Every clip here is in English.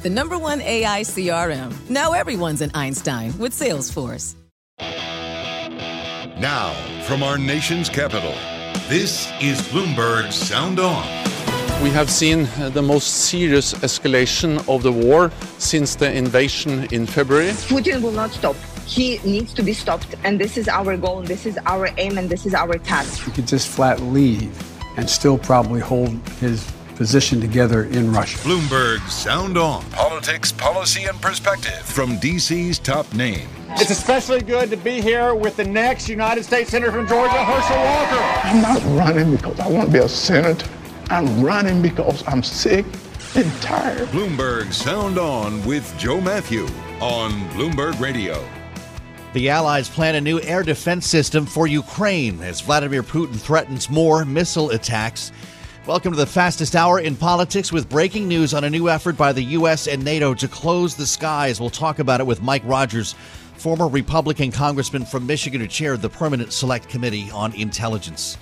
The number one AI CRM. Now everyone's an Einstein with Salesforce. Now, from our nation's capital, this is Bloomberg Sound On. We have seen uh, the most serious escalation of the war since the invasion in February. Putin will not stop. He needs to be stopped, and this is our goal, and this is our aim, and this is our task. He could just flat leave and still probably hold his position together in Russia. Bloomberg Sound On. Politics, policy, and perspective from DC's top name. It's especially good to be here with the next United States Senator from Georgia, Herschel Walker. I'm not running because I want to be a senator. I'm running because I'm sick and tired. Bloomberg Sound On with Joe Matthew on Bloomberg Radio. The Allies plan a new air defense system for Ukraine as Vladimir Putin threatens more missile attacks. Welcome to the fastest hour in politics with breaking news on a new effort by the U.S. and NATO to close the skies. We'll talk about it with Mike Rogers, former Republican congressman from Michigan who chaired the Permanent Select Committee on Intelligence.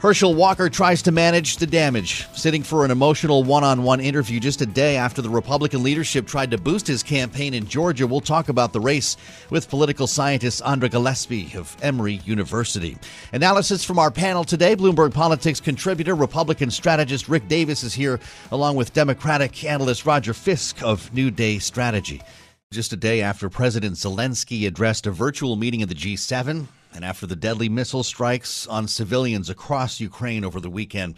Herschel Walker tries to manage the damage, sitting for an emotional one on one interview just a day after the Republican leadership tried to boost his campaign in Georgia. We'll talk about the race with political scientist Andra Gillespie of Emory University. Analysis from our panel today Bloomberg Politics contributor, Republican strategist Rick Davis is here, along with Democratic analyst Roger Fisk of New Day Strategy. Just a day after President Zelensky addressed a virtual meeting of the G7, and after the deadly missile strikes on civilians across Ukraine over the weekend,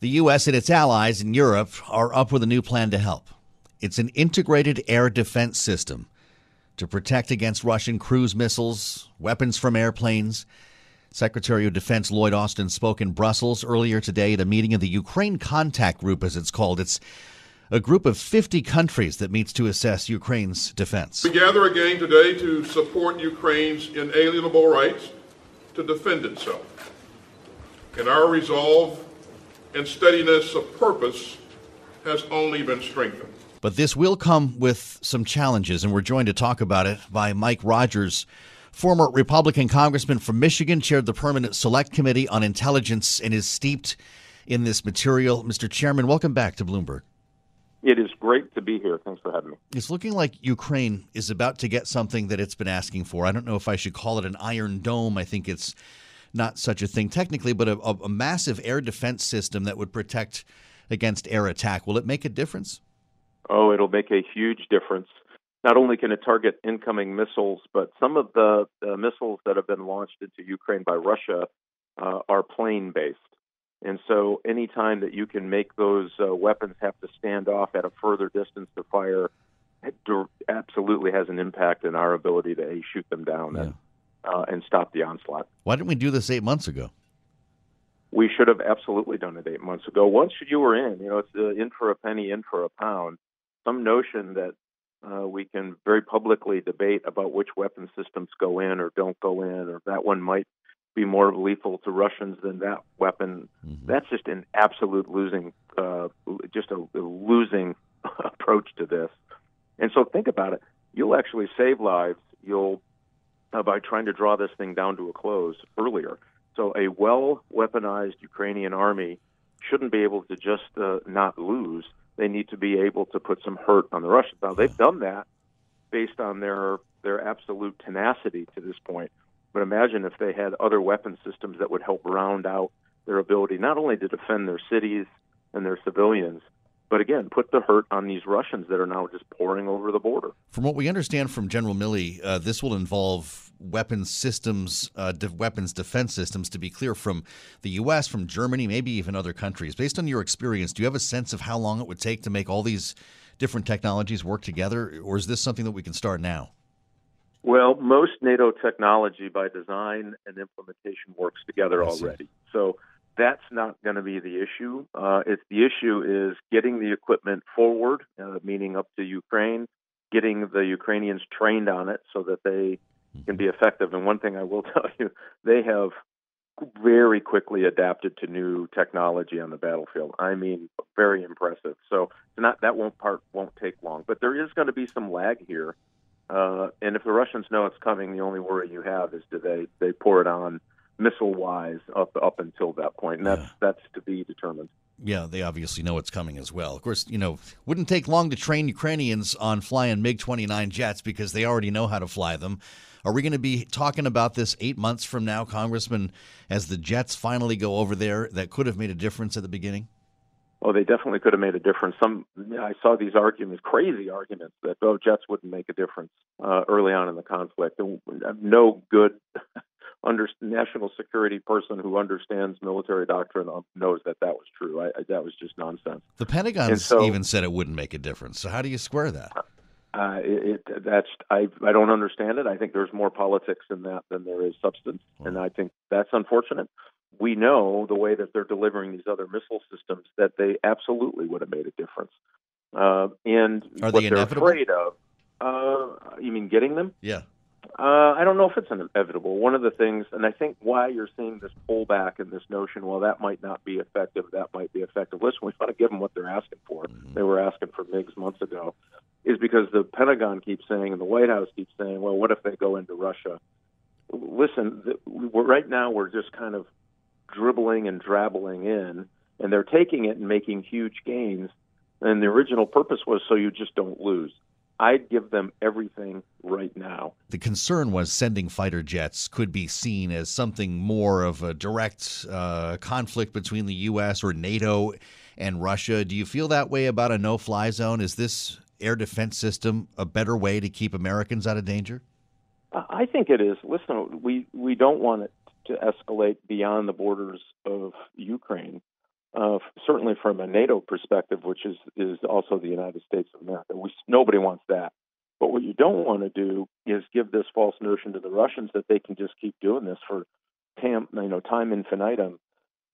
the U.S. and its allies in Europe are up with a new plan to help. It's an integrated air defense system to protect against Russian cruise missiles, weapons from airplanes. Secretary of Defense Lloyd Austin spoke in Brussels earlier today at a meeting of the Ukraine Contact Group, as it's called. It's a group of 50 countries that meets to assess Ukraine's defense. We gather again today to support Ukraine's inalienable rights to defend itself. And our resolve and steadiness of purpose has only been strengthened. But this will come with some challenges, and we're joined to talk about it by Mike Rogers. Former Republican congressman from Michigan, chaired the Permanent Select Committee on Intelligence and is steeped in this material. Mr. Chairman, welcome back to Bloomberg. It is great to be here. Thanks for having me. It's looking like Ukraine is about to get something that it's been asking for. I don't know if I should call it an Iron Dome. I think it's not such a thing technically, but a, a massive air defense system that would protect against air attack. Will it make a difference? Oh, it'll make a huge difference. Not only can it target incoming missiles, but some of the uh, missiles that have been launched into Ukraine by Russia uh, are plane based. And so, any time that you can make those uh, weapons have to stand off at a further distance to fire, it absolutely has an impact in our ability to a, shoot them down yeah. and, uh, and stop the onslaught. Why didn't we do this eight months ago? We should have absolutely done it eight months ago. Once you were in, you know, it's uh, in for a penny, in for a pound. Some notion that uh, we can very publicly debate about which weapon systems go in or don't go in, or that one might be more lethal to Russians than that weapon. Mm-hmm. That's just an absolute losing, uh, just a, a losing approach to this. And so think about it. You'll actually save lives. You'll uh, by trying to draw this thing down to a close earlier. So a well weaponized Ukrainian army shouldn't be able to just uh, not lose. They need to be able to put some hurt on the Russians. Now they've done that based on their their absolute tenacity to this point. But imagine if they had other weapon systems that would help round out their ability not only to defend their cities and their civilians, but again, put the hurt on these Russians that are now just pouring over the border. From what we understand from General Milley, uh, this will involve weapons systems, uh, de- weapons defense systems, to be clear, from the U.S., from Germany, maybe even other countries. Based on your experience, do you have a sense of how long it would take to make all these different technologies work together, or is this something that we can start now? Well, most NATO technology by design and implementation works together already. So that's not going to be the issue. Uh, it's the issue is getting the equipment forward, uh, meaning up to Ukraine, getting the Ukrainians trained on it so that they can be effective. And one thing I will tell you, they have very quickly adapted to new technology on the battlefield. I mean, very impressive. So not that won't part won't take long, but there is going to be some lag here. Uh, and if the Russians know it's coming, the only worry you have is do they they pour it on missile wise up up until that point, and that's yeah. that's to be determined. Yeah, they obviously know it's coming as well. Of course, you know, wouldn't take long to train Ukrainians on flying MiG 29 jets because they already know how to fly them. Are we going to be talking about this eight months from now, Congressman, as the jets finally go over there that could have made a difference at the beginning? Oh, they definitely could have made a difference. Some I saw these arguments, crazy arguments that oh, jets wouldn't make a difference uh, early on in the conflict. And No good under, national security person who understands military doctrine knows that that was true. I, I, that was just nonsense. The Pentagon so, even said it wouldn't make a difference. So how do you square that? Uh, it, it, that's I I don't understand it. I think there's more politics in that than there is substance, and I think that's unfortunate. We know the way that they're delivering these other missile systems that they absolutely would have made a difference. Uh, and Are what they they're inevitable? afraid of. Uh, you mean getting them? Yeah. Uh, I don't know if it's inevitable. One of the things, and I think why you're seeing this pullback and this notion, well, that might not be effective, that might be effective. Listen, we want to give them what they're asking for. Mm-hmm. They were asking for MiGs months ago, is because the Pentagon keeps saying and the White House keeps saying, well, what if they go into Russia? Listen, right now we're just kind of dribbling and drabbling in, and they're taking it and making huge gains. And the original purpose was so you just don't lose. I'd give them everything right now. The concern was sending fighter jets could be seen as something more of a direct uh, conflict between the U.S. or NATO and Russia. Do you feel that way about a no fly zone? Is this air defense system a better way to keep Americans out of danger? I think it is. Listen, we, we don't want it to escalate beyond the borders of Ukraine uh, certainly from a NATO perspective, which is is also the United States of America. We, nobody wants that. But what you don't want to do is give this false notion to the Russians that they can just keep doing this for tam, you know time infinitum,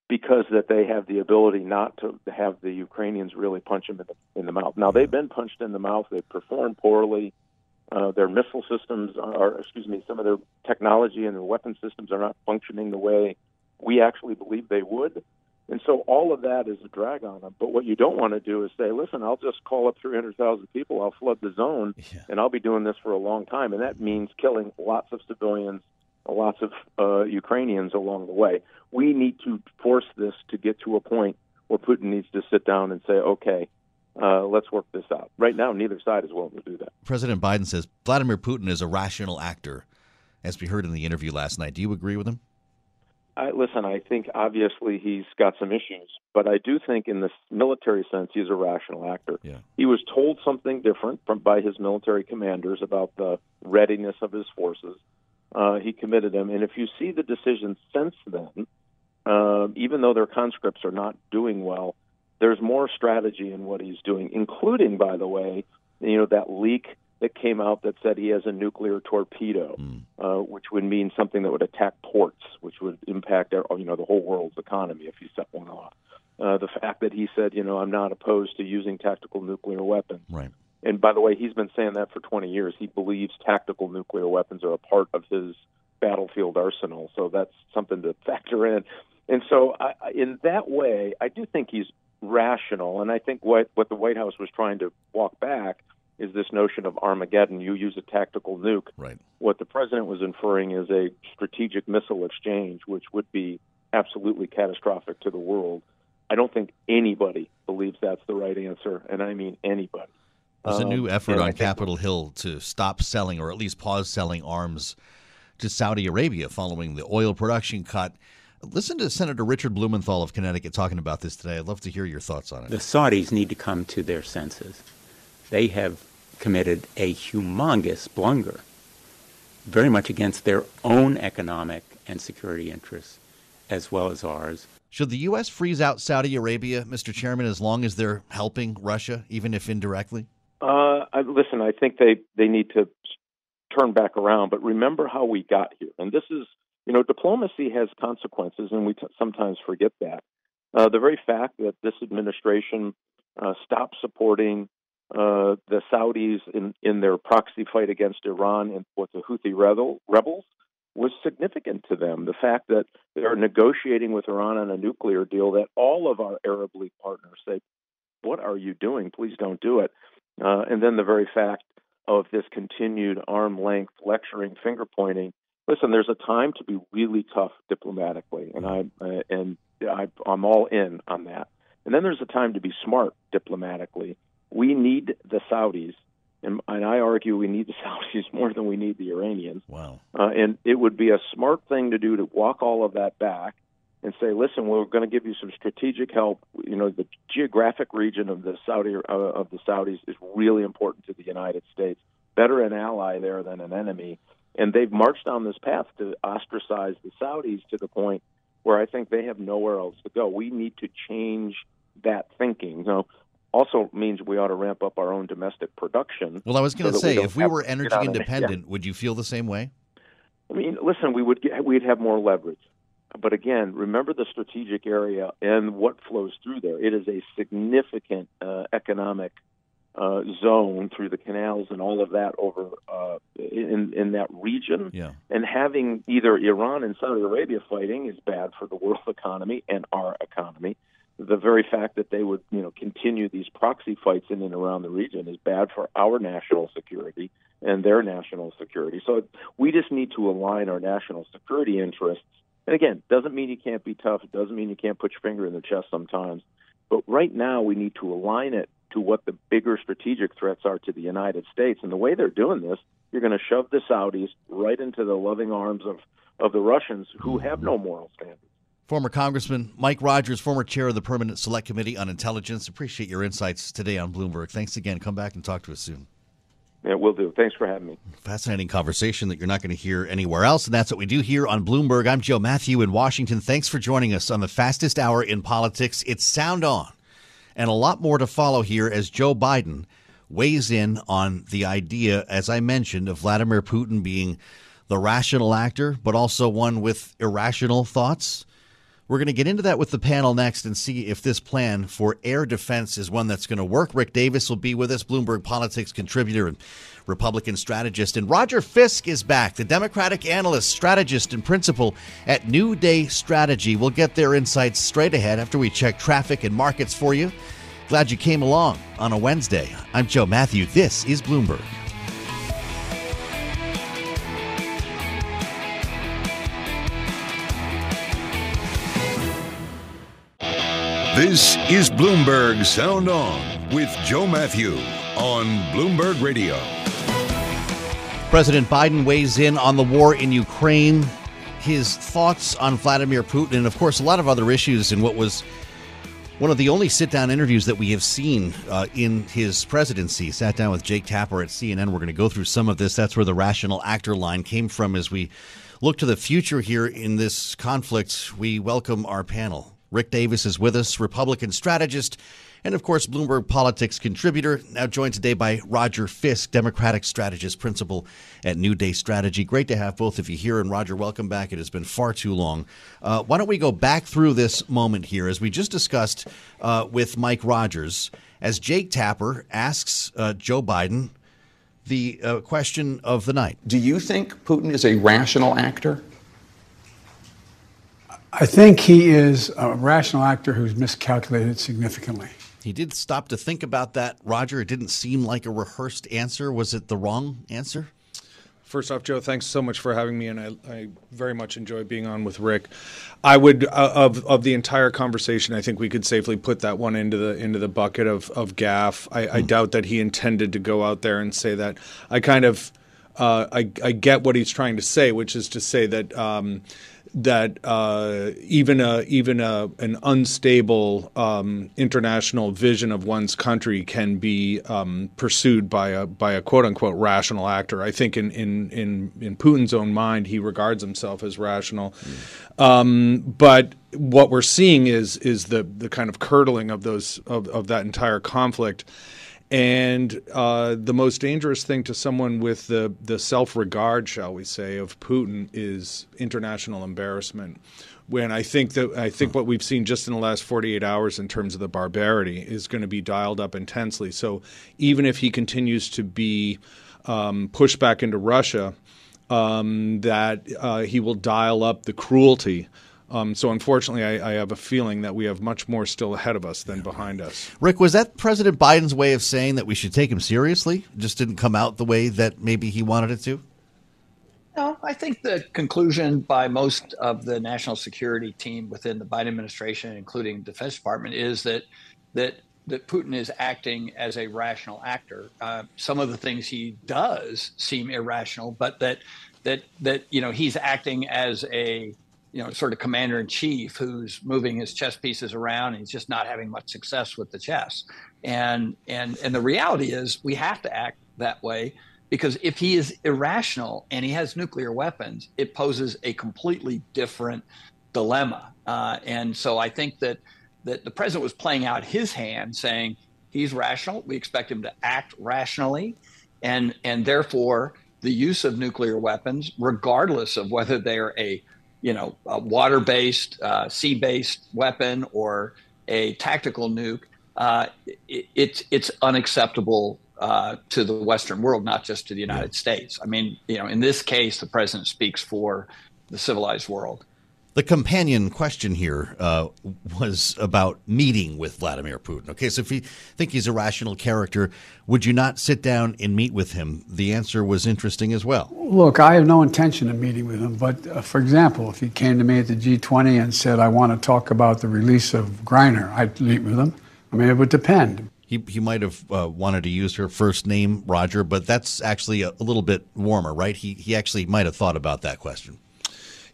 because that they have the ability not to have the Ukrainians really punch them in the in the mouth. Now they've been punched in the mouth. They've performed poorly. Uh, their missile systems are, excuse me, some of their technology and their weapon systems are not functioning the way we actually believe they would. And so all of that is a drag on them. But what you don't want to do is say, listen, I'll just call up 300,000 people, I'll flood the zone, yeah. and I'll be doing this for a long time. And that means killing lots of civilians, lots of uh, Ukrainians along the way. We need to force this to get to a point where Putin needs to sit down and say, okay, uh, let's work this out. Right now, neither side is willing to do that. President Biden says Vladimir Putin is a rational actor, as we heard in the interview last night. Do you agree with him? I, listen, I think obviously he's got some issues, but I do think in this military sense he's a rational actor. Yeah. He was told something different from by his military commanders about the readiness of his forces. Uh, he committed them, and if you see the decisions since then, uh, even though their conscripts are not doing well, there's more strategy in what he's doing, including, by the way, you know that leak that came out that said he has a nuclear torpedo, mm. uh, which would mean something that would attack ports, which would impact you know the whole world's economy if he set one off. Uh, the fact that he said, you know, I'm not opposed to using tactical nuclear weapons. Right. And by the way, he's been saying that for 20 years. He believes tactical nuclear weapons are a part of his battlefield arsenal. So that's something to factor in. And so, I, in that way, I do think he's rational. And I think what what the White House was trying to walk back is this notion of Armageddon. You use a tactical nuke. Right. What the president was inferring is a strategic missile exchange, which would be absolutely catastrophic to the world. I don't think anybody believes that's the right answer, and I mean anybody. There's a Um, new effort on Capitol Hill to stop selling or at least pause selling arms to Saudi Arabia following the oil production cut. Listen to Senator Richard Blumenthal of Connecticut talking about this today. I'd love to hear your thoughts on it. The Saudis need to come to their senses. They have committed a humongous blunder, very much against their own economic and security interests, as well as ours. Should the U.S. freeze out Saudi Arabia, Mr. Chairman, as long as they're helping Russia, even if indirectly? Uh, I, listen, I think they they need to turn back around. But remember how we got here, and this is, you know, diplomacy has consequences, and we t- sometimes forget that. Uh, the very fact that this administration uh, stopped supporting uh, the Saudis in in their proxy fight against Iran and with the Houthi rebel, rebels was significant to them. The fact that they're negotiating with Iran on a nuclear deal that all of our Arab League partners say, "What are you doing? Please don't do it." Uh, and then the very fact of this continued arm length lecturing, finger pointing. Listen, there's a time to be really tough diplomatically, and I uh, and I, I'm all in on that. And then there's a time to be smart diplomatically. We need the Saudis, and, and I argue we need the Saudis more than we need the Iranians. Wow. Uh, and it would be a smart thing to do to walk all of that back and say, listen, we're going to give you some strategic help. You know, the geographic region of the Saudi uh, of the Saudis is really important to the United States. Better an ally there than an enemy. And they've marched down this path to ostracize the Saudis to the point where I think they have nowhere else to go. We need to change that thinking. You know, also means we ought to ramp up our own domestic production. Well, I was going to say, don't if we were energy it. Yeah. independent, would you feel the same way? I mean, listen, we would get, we'd have more leverage. But again, remember the strategic area and what flows through there. It is a significant uh, economic uh, zone through the canals and all of that over uh, in in that region. Yeah. And having either Iran and Saudi Arabia fighting is bad for the world economy and our economy. The very fact that they would, you know, continue these proxy fights in and around the region is bad for our national security and their national security. So we just need to align our national security interests. And again, doesn't mean you can't be tough. It doesn't mean you can't put your finger in the chest sometimes. But right now, we need to align it to what the bigger strategic threats are to the United States. And the way they're doing this, you're going to shove the Saudis right into the loving arms of, of the Russians who have no moral standards. Former Congressman Mike Rogers, former chair of the Permanent Select Committee on Intelligence. Appreciate your insights today on Bloomberg. Thanks again. Come back and talk to us soon. Yeah, we'll do. Thanks for having me. Fascinating conversation that you're not going to hear anywhere else. And that's what we do here on Bloomberg. I'm Joe Matthew in Washington. Thanks for joining us on the fastest hour in politics. It's Sound On. And a lot more to follow here as Joe Biden weighs in on the idea, as I mentioned, of Vladimir Putin being the rational actor, but also one with irrational thoughts. We're going to get into that with the panel next and see if this plan for air defense is one that's going to work. Rick Davis will be with us, Bloomberg Politics contributor and Republican strategist. And Roger Fisk is back, the Democratic analyst, strategist, and principal at New Day Strategy. We'll get their insights straight ahead after we check traffic and markets for you. Glad you came along on a Wednesday. I'm Joe Matthew. This is Bloomberg. This is Bloomberg Sound On with Joe Matthew on Bloomberg Radio. President Biden weighs in on the war in Ukraine, his thoughts on Vladimir Putin, and of course, a lot of other issues in what was one of the only sit down interviews that we have seen uh, in his presidency. Sat down with Jake Tapper at CNN. We're going to go through some of this. That's where the rational actor line came from as we look to the future here in this conflict. We welcome our panel. Rick Davis is with us, Republican strategist, and of course, Bloomberg Politics contributor. Now joined today by Roger Fisk, Democratic strategist, principal at New Day Strategy. Great to have both of you here. And Roger, welcome back. It has been far too long. Uh, why don't we go back through this moment here, as we just discussed uh, with Mike Rogers, as Jake Tapper asks uh, Joe Biden the uh, question of the night. Do you think Putin is a rational actor? I think he is a rational actor who's miscalculated significantly. He did stop to think about that, Roger. It didn't seem like a rehearsed answer. Was it the wrong answer? First off, Joe, thanks so much for having me, and I, I very much enjoy being on with Rick. I would uh, of of the entire conversation, I think we could safely put that one into the into the bucket of of gaffe. I, I doubt that he intended to go out there and say that. I kind of uh, I, I get what he's trying to say, which is to say that um, that uh, even a even a an unstable um, international vision of one's country can be um, pursued by a by a quote unquote rational actor. I think in in in, in Putin's own mind, he regards himself as rational, mm. um, but what we're seeing is is the the kind of curdling of those of, of that entire conflict. And uh, the most dangerous thing to someone with the, the self regard, shall we say, of Putin is international embarrassment. When I think that I think what we've seen just in the last 48 hours in terms of the barbarity is going to be dialed up intensely. So even if he continues to be um, pushed back into Russia, um, that uh, he will dial up the cruelty um, so unfortunately, I, I, have a feeling that we have much more still ahead of us than behind us. Rick, was that President Biden's way of saying that we should take him seriously? Just didn't come out the way that maybe he wanted it to? No, I think the conclusion by most of the national security team within the Biden administration, including the Defense Department, is that that that Putin is acting as a rational actor. Uh, some of the things he does seem irrational, but that that that you know he's acting as a you know, sort of commander in chief who's moving his chess pieces around and he's just not having much success with the chess. And and and the reality is we have to act that way because if he is irrational and he has nuclear weapons, it poses a completely different dilemma. Uh, and so I think that that the president was playing out his hand, saying he's rational. We expect him to act rationally, and and therefore the use of nuclear weapons, regardless of whether they're a you know, a water-based, uh, sea-based weapon or a tactical nuke, uh, it, it's it's unacceptable uh, to the Western world, not just to the United yeah. States. I mean, you know, in this case, the president speaks for the civilized world. The companion question here uh, was about meeting with Vladimir Putin. Okay, so if you think he's a rational character, would you not sit down and meet with him? The answer was interesting as well. Look, I have no intention of meeting with him, but uh, for example, if he came to me at the G20 and said, I want to talk about the release of Griner, I'd meet with him. I mean, it would depend. He, he might have uh, wanted to use her first name, Roger, but that's actually a, a little bit warmer, right? He, he actually might have thought about that question.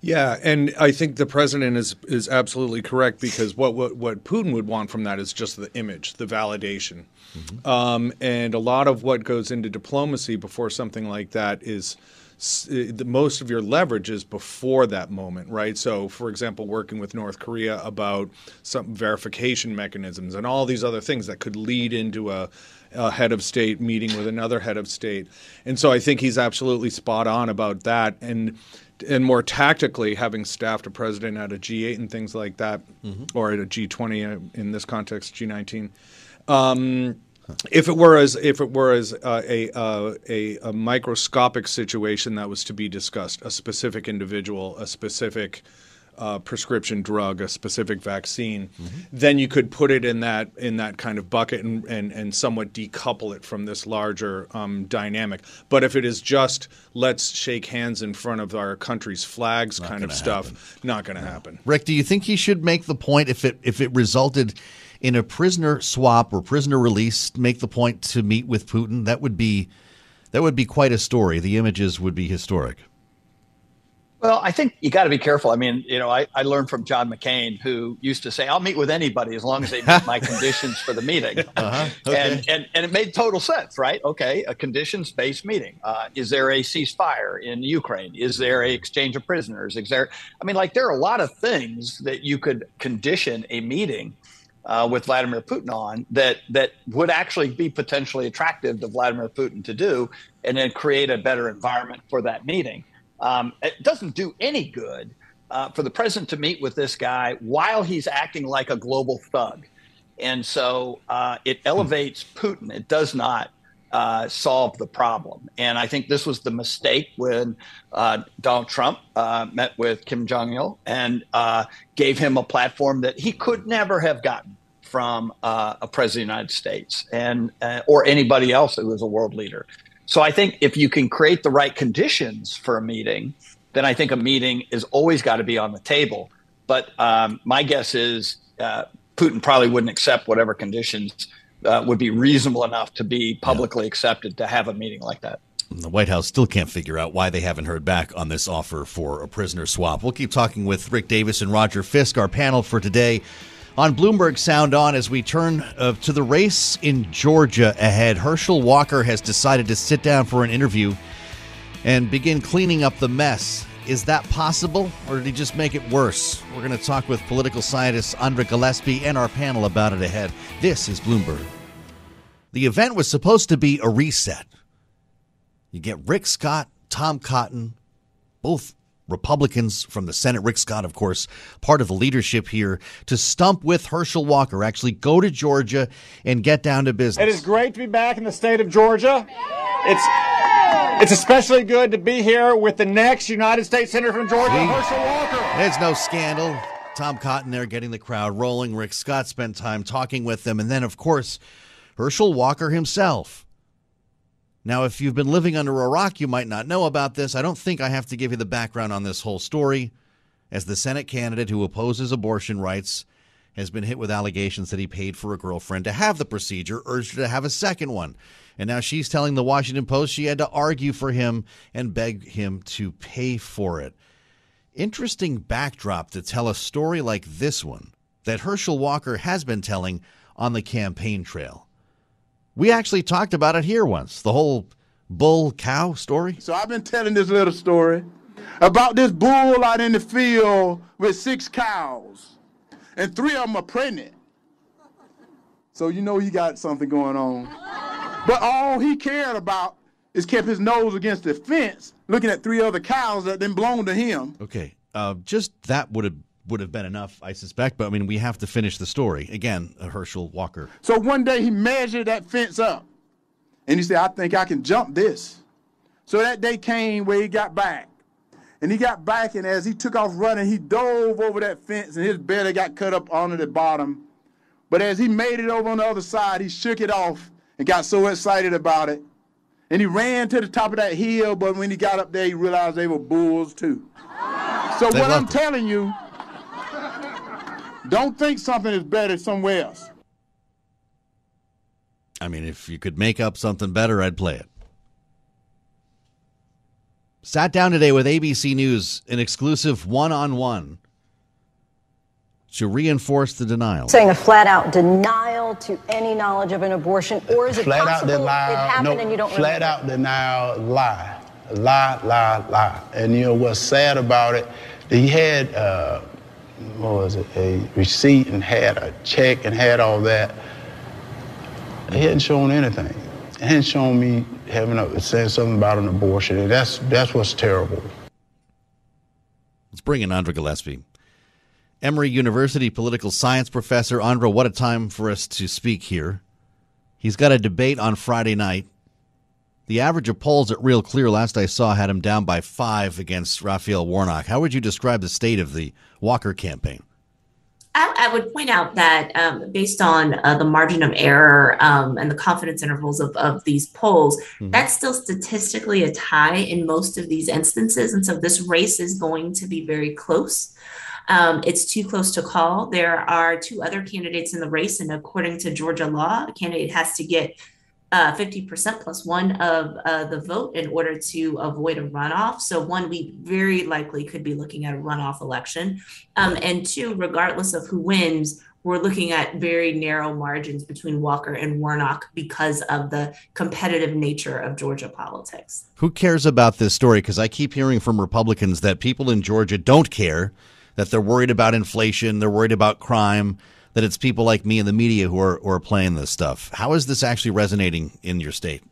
Yeah, and I think the president is is absolutely correct because what what, what Putin would want from that is just the image, the validation, mm-hmm. um, and a lot of what goes into diplomacy before something like that is the most of your leverage is before that moment, right? So, for example, working with North Korea about some verification mechanisms and all these other things that could lead into a, a, head of state meeting with another head of state. And so I think he's absolutely spot on about that. And and more tactically, having staffed a president at a G8 and things like that, mm-hmm. or at a G20 uh, in this context, G19. Um, if it were as if it were as uh, a, uh, a, a microscopic situation that was to be discussed, a specific individual, a specific uh, prescription drug, a specific vaccine, mm-hmm. then you could put it in that in that kind of bucket and and, and somewhat decouple it from this larger um, dynamic. But if it is just let's shake hands in front of our country's flags not kind of stuff, happen. not going to no. happen. Rick, do you think he should make the point if it if it resulted in a prisoner swap or prisoner release, make the point to meet with Putin? That would be that would be quite a story. The images would be historic. Well, I think you got to be careful. I mean, you know, I, I learned from John McCain, who used to say, "I'll meet with anybody as long as they meet my conditions for the meeting," uh-huh. okay. and, and and it made total sense, right? Okay, a conditions-based meeting. Uh, is there a ceasefire in Ukraine? Is there a exchange of prisoners? Is there? I mean, like there are a lot of things that you could condition a meeting uh, with Vladimir Putin on that that would actually be potentially attractive to Vladimir Putin to do, and then create a better environment for that meeting. Um, it doesn't do any good uh, for the president to meet with this guy while he's acting like a global thug. And so uh, it elevates Putin. It does not uh, solve the problem. And I think this was the mistake when uh, Donald Trump uh, met with Kim Jong il and uh, gave him a platform that he could never have gotten from uh, a president of the United States and uh, or anybody else who was a world leader. So I think if you can create the right conditions for a meeting, then I think a meeting is always got to be on the table. But um, my guess is uh, Putin probably wouldn't accept whatever conditions uh, would be reasonable enough to be publicly yeah. accepted to have a meeting like that. The White House still can't figure out why they haven't heard back on this offer for a prisoner swap. We'll keep talking with Rick Davis and Roger Fisk, our panel for today on Bloomberg Sound On as we turn uh, to the race in Georgia ahead. Herschel Walker has decided to sit down for an interview and begin cleaning up the mess. Is that possible, or did he just make it worse? We're going to talk with political scientist Andra Gillespie and our panel about it ahead. This is Bloomberg. The event was supposed to be a reset. You get Rick Scott, Tom Cotton, both Republicans from the Senate, Rick Scott, of course, part of the leadership here, to stump with Herschel Walker, actually go to Georgia and get down to business. It is great to be back in the state of Georgia. It's it's especially good to be here with the next United States Senator from Georgia, See? Herschel Walker. There's no scandal. Tom Cotton there getting the crowd rolling. Rick Scott spent time talking with them. And then, of course, Herschel Walker himself now, if you've been living under a rock, you might not know about this. I don't think I have to give you the background on this whole story. As the Senate candidate who opposes abortion rights has been hit with allegations that he paid for a girlfriend to have the procedure, urged her to have a second one. And now she's telling the Washington Post she had to argue for him and beg him to pay for it. Interesting backdrop to tell a story like this one that Herschel Walker has been telling on the campaign trail. We actually talked about it here once, the whole bull cow story. So I've been telling this little story about this bull out in the field with six cows, and three of them are pregnant. So you know he got something going on. But all he cared about is kept his nose against the fence, looking at three other cows that then belonged to him. Okay, uh, just that would have would have been enough, I suspect. But I mean, we have to finish the story. Again, Herschel Walker. So one day he measured that fence up and he said, I think I can jump this. So that day came where he got back. And he got back, and as he took off running, he dove over that fence, and his belly got cut up onto the bottom. But as he made it over on the other side, he shook it off and got so excited about it. And he ran to the top of that hill, but when he got up there, he realized they were bulls too. So they what I'm telling you don't think something is better somewhere else. I mean, if you could make up something better, I'd play it. Sat down today with ABC News, an exclusive one on one to reinforce the denial. Saying a flat out denial to any knowledge of an abortion, or is it flat possible out denial, it happened no, and you don't Flat remember? out denial, lie. Lie, lie, lie. And you know what's sad about it? He had. Uh, what was it, a receipt and had a check and had all that. He hadn't shown anything. He hadn't shown me having a, saying something about an abortion. And that's that's what's terrible. Let's bring in Andra Gillespie. Emory University political science professor. Andra, what a time for us to speak here. He's got a debate on Friday night the average of polls at Real Clear last I saw had him down by five against Raphael Warnock. How would you describe the state of the Walker campaign? I, I would point out that um, based on uh, the margin of error um, and the confidence intervals of, of these polls, mm-hmm. that's still statistically a tie in most of these instances. And so this race is going to be very close. Um, it's too close to call. There are two other candidates in the race, and according to Georgia law, a candidate has to get uh, 50% plus one of uh, the vote in order to avoid a runoff. So, one, we very likely could be looking at a runoff election. Um, and two, regardless of who wins, we're looking at very narrow margins between Walker and Warnock because of the competitive nature of Georgia politics. Who cares about this story? Because I keep hearing from Republicans that people in Georgia don't care, that they're worried about inflation, they're worried about crime that it's people like me in the media who are, who are playing this stuff. How is this actually resonating in your state?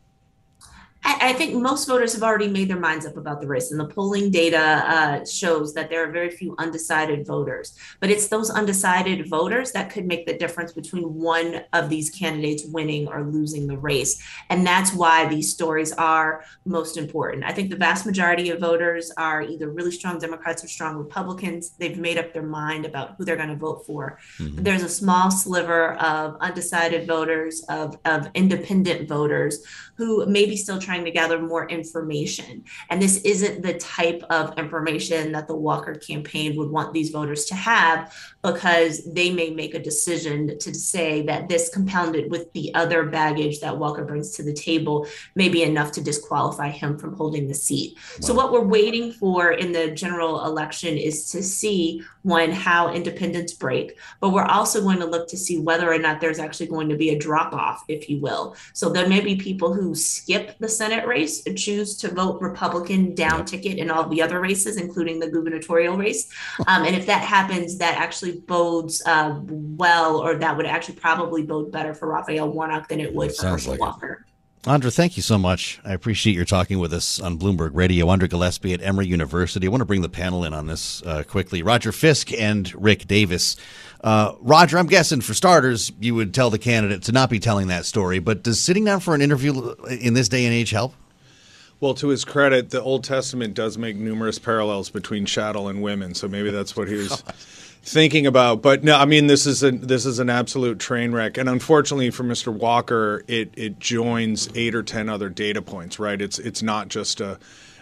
I think most voters have already made their minds up about the race, and the polling data uh, shows that there are very few undecided voters. But it's those undecided voters that could make the difference between one of these candidates winning or losing the race. And that's why these stories are most important. I think the vast majority of voters are either really strong Democrats or strong Republicans. They've made up their mind about who they're going to vote for. Mm-hmm. There's a small sliver of undecided voters, of, of independent voters who maybe still trying trying to gather more information. And this isn't the type of information that the Walker campaign would want these voters to have because they may make a decision to say that this compounded with the other baggage that Walker brings to the table may be enough to disqualify him from holding the seat. Wow. So, what we're waiting for in the general election is to see one, how independents break, but we're also going to look to see whether or not there's actually going to be a drop off, if you will. So, there may be people who skip the Senate race and choose to vote Republican down ticket in all the other races, including the gubernatorial race. Um, and if that happens, that actually bodes uh, well, or that would actually probably bode better for Raphael Warnock than it would for Herschel like Walker. It. Andra, thank you so much. I appreciate your talking with us on Bloomberg Radio. Andra Gillespie at Emory University. I want to bring the panel in on this uh, quickly. Roger Fisk and Rick Davis. Uh, Roger, I'm guessing for starters, you would tell the candidate to not be telling that story, but does sitting down for an interview in this day and age help? Well, to his credit, the Old Testament does make numerous parallels between chattel and women, so maybe that's what he was thinking about. But no, I mean this is a this is an absolute train wreck, and unfortunately for Mr. Walker, it it joins eight or ten other data points. Right? It's it's not just a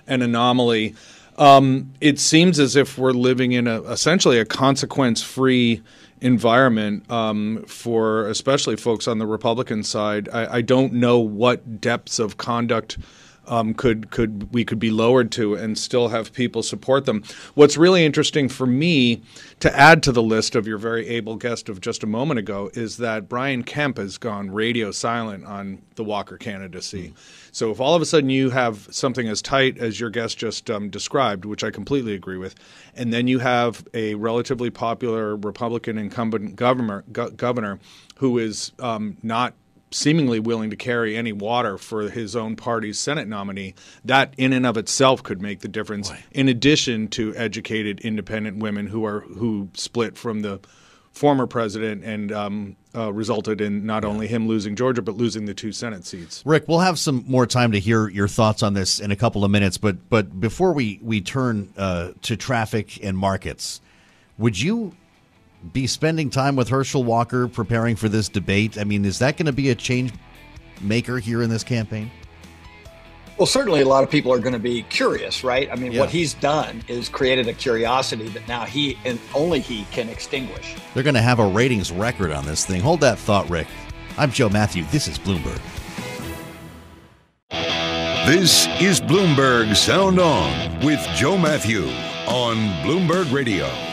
an anomaly. Um, it seems as if we're living in a essentially a consequence free environment um, for especially folks on the Republican side. I, I don't know what depths of conduct um, could could we could be lowered to and still have people support them. What's really interesting for me to add to the list of your very able guest of just a moment ago is that Brian Kemp has gone radio silent on the Walker candidacy. Mm. So if all of a sudden you have something as tight as your guest just um, described, which I completely agree with, and then you have a relatively popular Republican incumbent governor, go- governor who is um, not seemingly willing to carry any water for his own party's Senate nominee, that in and of itself could make the difference. Boy. In addition to educated, independent women who are who split from the former president and um, uh, resulted in not only him losing Georgia but losing the two Senate seats. Rick, we'll have some more time to hear your thoughts on this in a couple of minutes, but but before we we turn uh, to traffic and markets, would you be spending time with Herschel Walker preparing for this debate? I mean, is that going to be a change maker here in this campaign? Well, certainly a lot of people are going to be curious, right? I mean, yeah. what he's done is created a curiosity that now he and only he can extinguish. They're going to have a ratings record on this thing. Hold that thought, Rick. I'm Joe Matthew. This is Bloomberg. This is Bloomberg Sound On with Joe Matthew on Bloomberg Radio.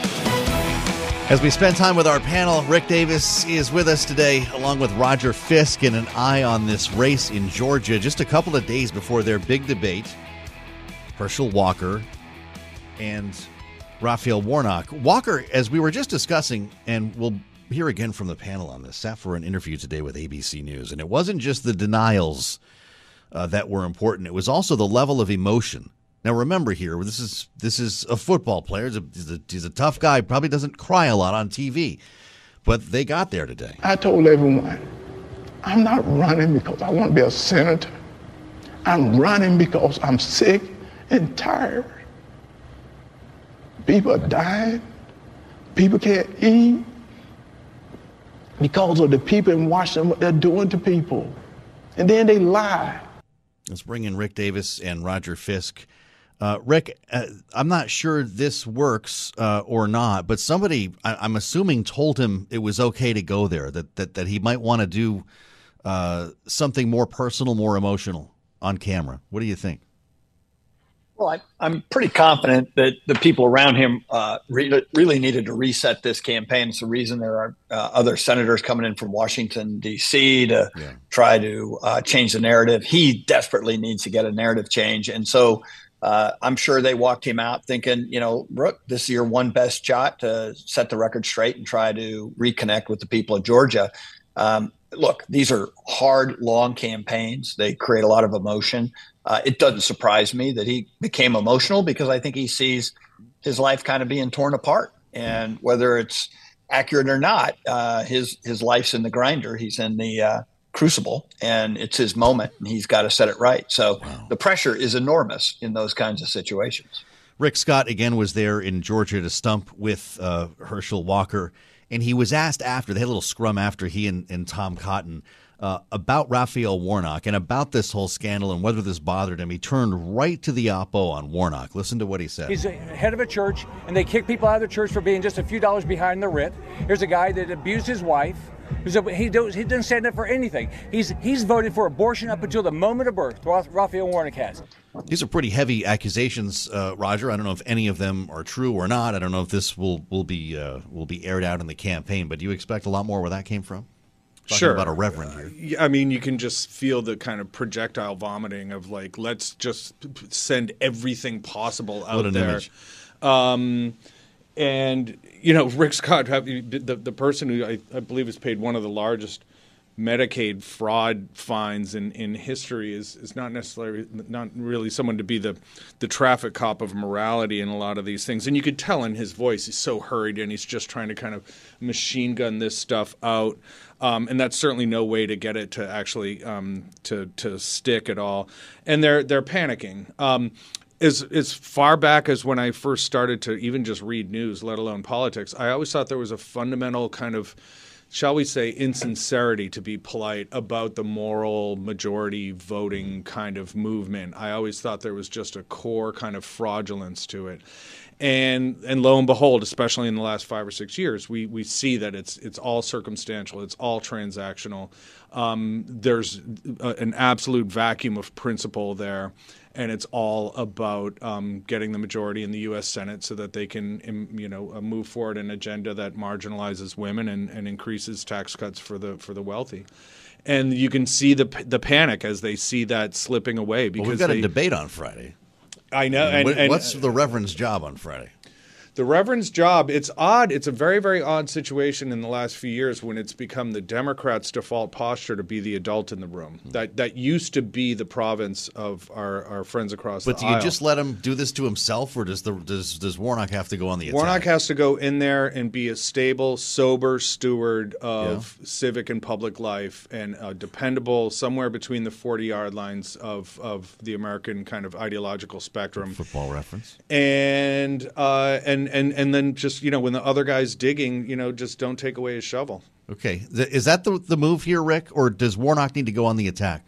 As we spend time with our panel, Rick Davis is with us today, along with Roger Fisk, and an eye on this race in Georgia just a couple of days before their big debate. Herschel Walker and Raphael Warnock. Walker, as we were just discussing, and we'll hear again from the panel on this, sat for an interview today with ABC News, and it wasn't just the denials uh, that were important, it was also the level of emotion now remember here, this is this is a football player. He's a, he's a, he's a tough guy. Probably doesn't cry a lot on TV, but they got there today. I told everyone, I'm not running because I want to be a senator. I'm running because I'm sick and tired. People are dying. People can't eat because of the people in Washington, what they're doing to people. And then they lie. Let's bring in Rick Davis and Roger Fisk. Uh, Rick, uh, I'm not sure this works uh, or not, but somebody, I, am assuming, told him it was okay to go there, that, that, that he might want to do uh, something more personal, more emotional on camera. What do you think? Well, I, am pretty confident that the people around him uh, re- really needed to reset this campaign. It's the reason there are uh, other senators coming in from Washington, D.C. to yeah. try to change the narrative. He desperately needs to get a narrative change. And so uh, I'm sure they walked him out thinking, you know, Rook, this is your one best shot to set the record straight and try to reconnect with the people of Georgia. Um, look, these are hard, long campaigns. They create a lot of emotion. Uh, it doesn't surprise me that he became emotional because I think he sees his life kind of being torn apart. And whether it's accurate or not, uh, his his life's in the grinder. He's in the uh, crucible and it's his moment and he's got to set it right. So wow. the pressure is enormous in those kinds of situations. Rick Scott again was there in Georgia to stump with uh, Herschel Walker. and he was asked after they had a little scrum after he and, and Tom Cotton uh, about Raphael Warnock and about this whole scandal and whether this bothered him. He turned right to the oppo on Warnock. Listen to what he said. He's a head of a church, and they kick people out of the church for being just a few dollars behind the writ. Here's a guy that abused his wife. A, he, do, he doesn't stand up for anything. He's he's voted for abortion up until the moment of birth. Raphael Warnock has. These are pretty heavy accusations, uh, Roger. I don't know if any of them are true or not. I don't know if this will will be uh, will be aired out in the campaign. But do you expect a lot more where that came from? Talking sure. about a reverend here. I mean, you can just feel the kind of projectile vomiting of like, let's just send everything possible out What an there. image. Um, and you know, Rick Scott, the the person who I, I believe has paid one of the largest Medicaid fraud fines in, in history is, is not necessarily not really someone to be the the traffic cop of morality in a lot of these things. And you could tell in his voice he's so hurried and he's just trying to kind of machine gun this stuff out. Um, and that's certainly no way to get it to actually um, to to stick at all. And they're they're panicking. Um, as as far back as when I first started to even just read news, let alone politics, I always thought there was a fundamental kind of shall we say, insincerity, to be polite, about the moral majority voting kind of movement. I always thought there was just a core kind of fraudulence to it. And and lo and behold, especially in the last five or six years, we we see that it's it's all circumstantial, it's all transactional. Um, there's a, an absolute vacuum of principle there, and it's all about um, getting the majority in the U.S. Senate so that they can, you know, uh, move forward an agenda that marginalizes women and, and increases tax cuts for the for the wealthy. And you can see the the panic as they see that slipping away because Well, we've got they, a debate on Friday. I know. And, and what's the reverend's job on Friday? The reverend's job it's odd it's a very very odd situation in the last few years when it's become the democrats default posture to be the adult in the room Hmm. that that used to be the province of our, our friends across. But the do you aisle. just let him do this to himself, or does the does does Warnock have to go on the attack? Warnock has to go in there and be a stable, sober steward of civic and public life and a dependable, somewhere between the 40 yard lines of, of the American kind of ideological spectrum. Football reference. And, uh, and, and, and then just, you know, when the other guy's digging, you know, just don't take away his shovel. Okay, is that the the move here, Rick, or does Warnock need to go on the attack?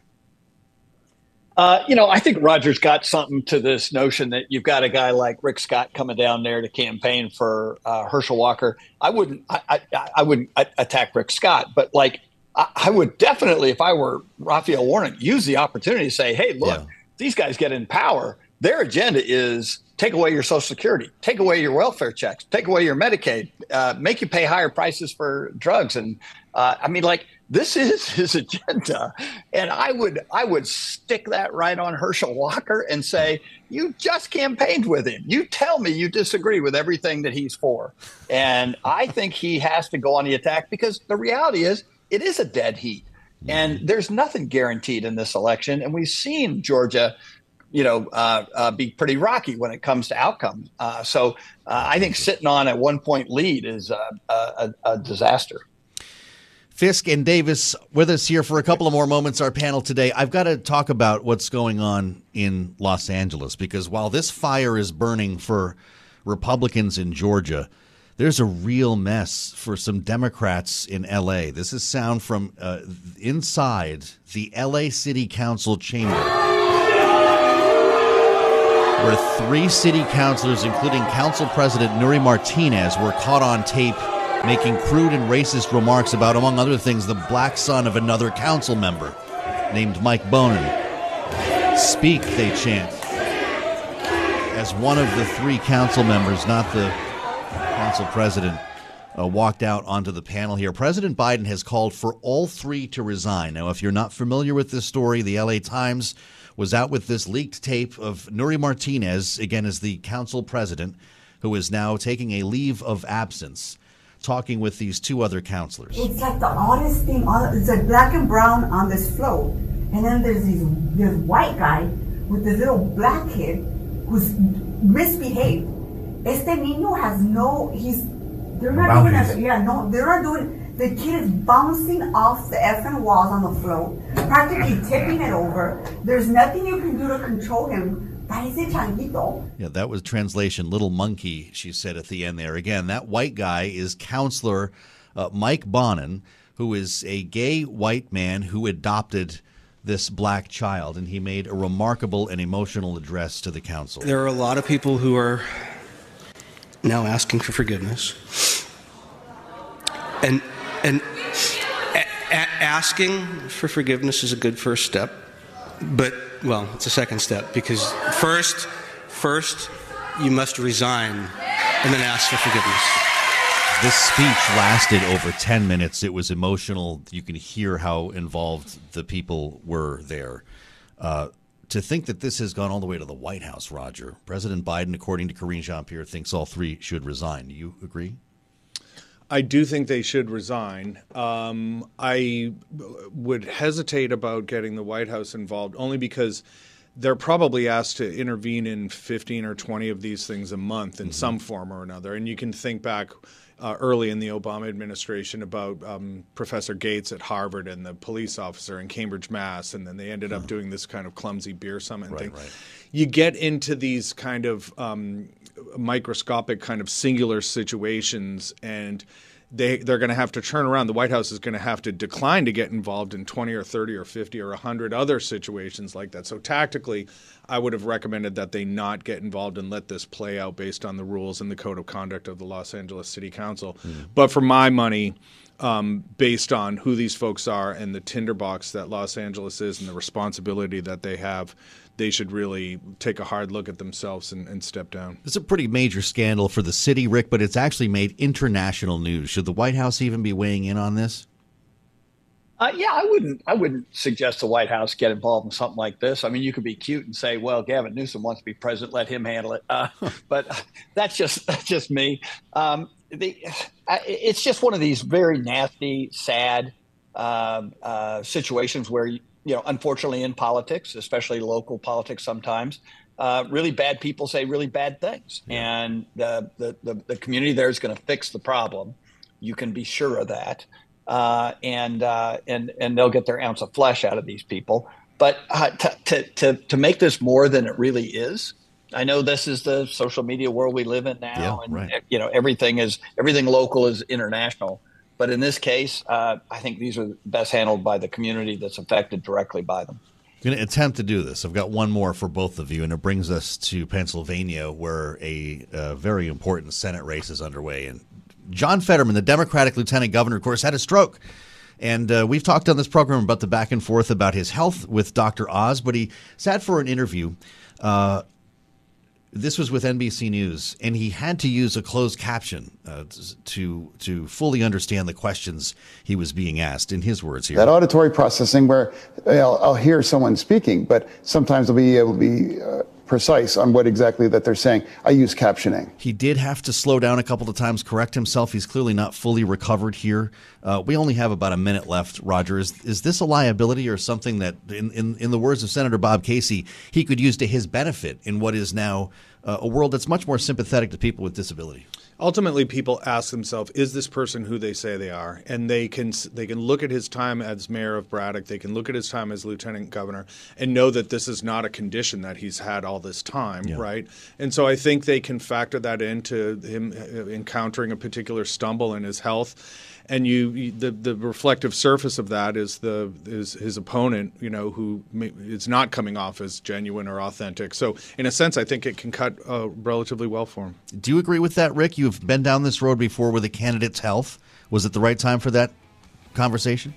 Uh, you know, I think Roger's got something to this notion that you've got a guy like Rick Scott coming down there to campaign for uh, Herschel Walker. I wouldn't, I, I, I wouldn't attack Rick Scott, but like, I, I would definitely, if I were Raphael Warnock, use the opportunity to say, "Hey, look, these guys get in power. Their agenda is take away your Social Security, take away your welfare checks, take away your Medicaid, uh, make you pay higher prices for drugs." And uh, I mean, like, this is his agenda, and I would I would stick that right on Herschel Walker and say, "You just campaigned with him. You tell me you disagree with everything that he's for." And I think he has to go on the attack because the reality is it is a dead heat, and there's nothing guaranteed in this election. And we've seen Georgia. You know, uh, uh, be pretty rocky when it comes to outcomes. Uh, so uh, I think sitting on a one point lead is a, a, a disaster. Fisk and Davis with us here for a couple of more moments. Our panel today. I've got to talk about what's going on in Los Angeles because while this fire is burning for Republicans in Georgia, there's a real mess for some Democrats in L.A. This is sound from uh, inside the L.A. City Council chamber. Where three city councilors, including Council President Nury Martinez, were caught on tape making crude and racist remarks about, among other things, the black son of another council member named Mike Bonin. Speak, they chant. As one of the three council members, not the council president, uh, walked out onto the panel here. President Biden has called for all three to resign. Now, if you're not familiar with this story, the LA Times was out with this leaked tape of Nury Martinez, again, as the council president, who is now taking a leave of absence, talking with these two other councilors. It's like the oddest thing. It's like black and brown on this float, and then there's these this white guy with this little black kid who's misbehaved. Este niño has no. He's. They're No not doing boundaries. it. Yeah, no, they're not doing. The kid is bouncing off the effing walls on the float, practically tipping it over. There's nothing you can do to control him Yeah, that was translation little monkey, she said at the end there. Again, that white guy is councilor uh, Mike Bonin, who is a gay white man who adopted this black child, and he made a remarkable and emotional address to the council. There are a lot of people who are now asking for forgiveness. And and a- a- asking for forgiveness is a good first step. But well, it's a second step because first first you must resign and then ask for forgiveness. This speech lasted over 10 minutes. It was emotional. You can hear how involved the people were there. Uh, to think that this has gone all the way to the White House, Roger, President Biden, according to Karine Jean Pierre, thinks all three should resign. Do you agree? I do think they should resign. Um, I would hesitate about getting the White House involved only because they're probably asked to intervene in 15 or 20 of these things a month in some form or another. And you can think back uh, early in the Obama administration about um, Professor Gates at Harvard and the police officer in Cambridge, Mass. And then they ended up doing this kind of clumsy beer summit thing. You get into these kind of um, microscopic, kind of singular situations, and they they're going to have to turn around. The White House is going to have to decline to get involved in 20 or 30 or 50 or 100 other situations like that. So tactically, I would have recommended that they not get involved and let this play out based on the rules and the code of conduct of the Los Angeles City Council. But for my money, um, based on who these folks are and the tinderbox that Los Angeles is and the responsibility that they have, they should really take a hard look at themselves and, and step down. It's a pretty major scandal for the city, Rick, but it's actually made international news. Should the White House even be weighing in on this? Uh, yeah, I wouldn't. I wouldn't suggest the White House get involved in something like this. I mean, you could be cute and say, "Well, Gavin Newsom wants to be president; let him handle it." Uh, but that's just that's just me. Um, the, I- it's just one of these very nasty, sad um, uh, situations where you know, unfortunately, in politics, especially local politics, sometimes uh, really bad people say really bad things, and the, the the the community there is going to fix the problem. You can be sure of that uh, and uh, and and they'll get their ounce of flesh out of these people. But uh, to, to to to make this more than it really is, I know this is the social media world we live in now, Yeah, and right. you know everything is everything local is international. But in this case, uh, I think these are best handled by the community that's affected directly by them. I'm going to attempt to do this. I've got one more for both of you, and it brings us to Pennsylvania, where a, uh very important Senate race is underway. And John Fetterman, the Democratic lieutenant governor, of course, had a stroke. And uh, we've talked on this program about the back and forth about his health with Dr. Oz, but he sat for an interview. Uh, this was with NBC News, and he had to use a closed caption uh, to to fully understand the questions he was being asked. In his words, here, That auditory processing where I'll, I'll hear someone speaking, but sometimes I'll be able to be uh, precise on what exactly that they're saying. I use captioning. He did have to slow down a couple of times, correct himself. He's clearly not fully recovered here. Uh, we only have about a minute left, Roger. Is, is this a liability or something that, in, in, in the words of Senator Bob Casey, he could use to his benefit in what is now uh, a world that's much more sympathetic to people with disability? Ultimately people ask themselves is this person who they say they are? And they can they can look at his time as mayor of Braddock. They can look at his time as lieutenant governor and know that this is not a condition that he's had all this time right? And so I think they can factor that into him uh, encountering a particular stumble in his health and you, you the the reflective surface of that is the is his opponent you know who is not coming off as genuine or authentic so in a sense I think it can cut uh, relatively well for him Do you agree with that, Rick? You've been down this road before with a candidate's health. Was it the right time for that conversation?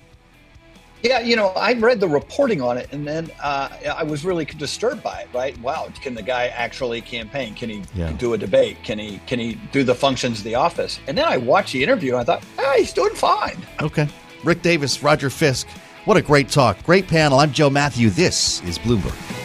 Yeah, you know, I read the reporting on it, and then uh, I was really disturbed by it. Right? Wow, can the guy actually campaign? Can he Yeah. do a debate? Can he can he do the functions of the office? And then I watched the interview, and I thought, ah, he's doing fine. Okay. Rick Davis, Roger Fisk. What a great talk. Great panel. I'm Joe Mathieu. This is Bloomberg.